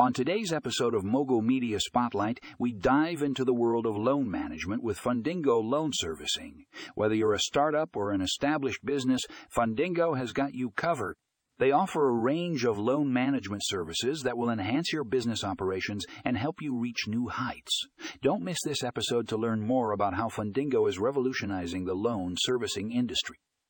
On today's episode of Mogul Media Spotlight, we dive into the world of loan management with Fundingo Loan Servicing. Whether you're a startup or an established business, Fundingo has got you covered. They offer a range of loan management services that will enhance your business operations and help you reach new heights. Don't miss this episode to learn more about how Fundingo is revolutionizing the loan servicing industry.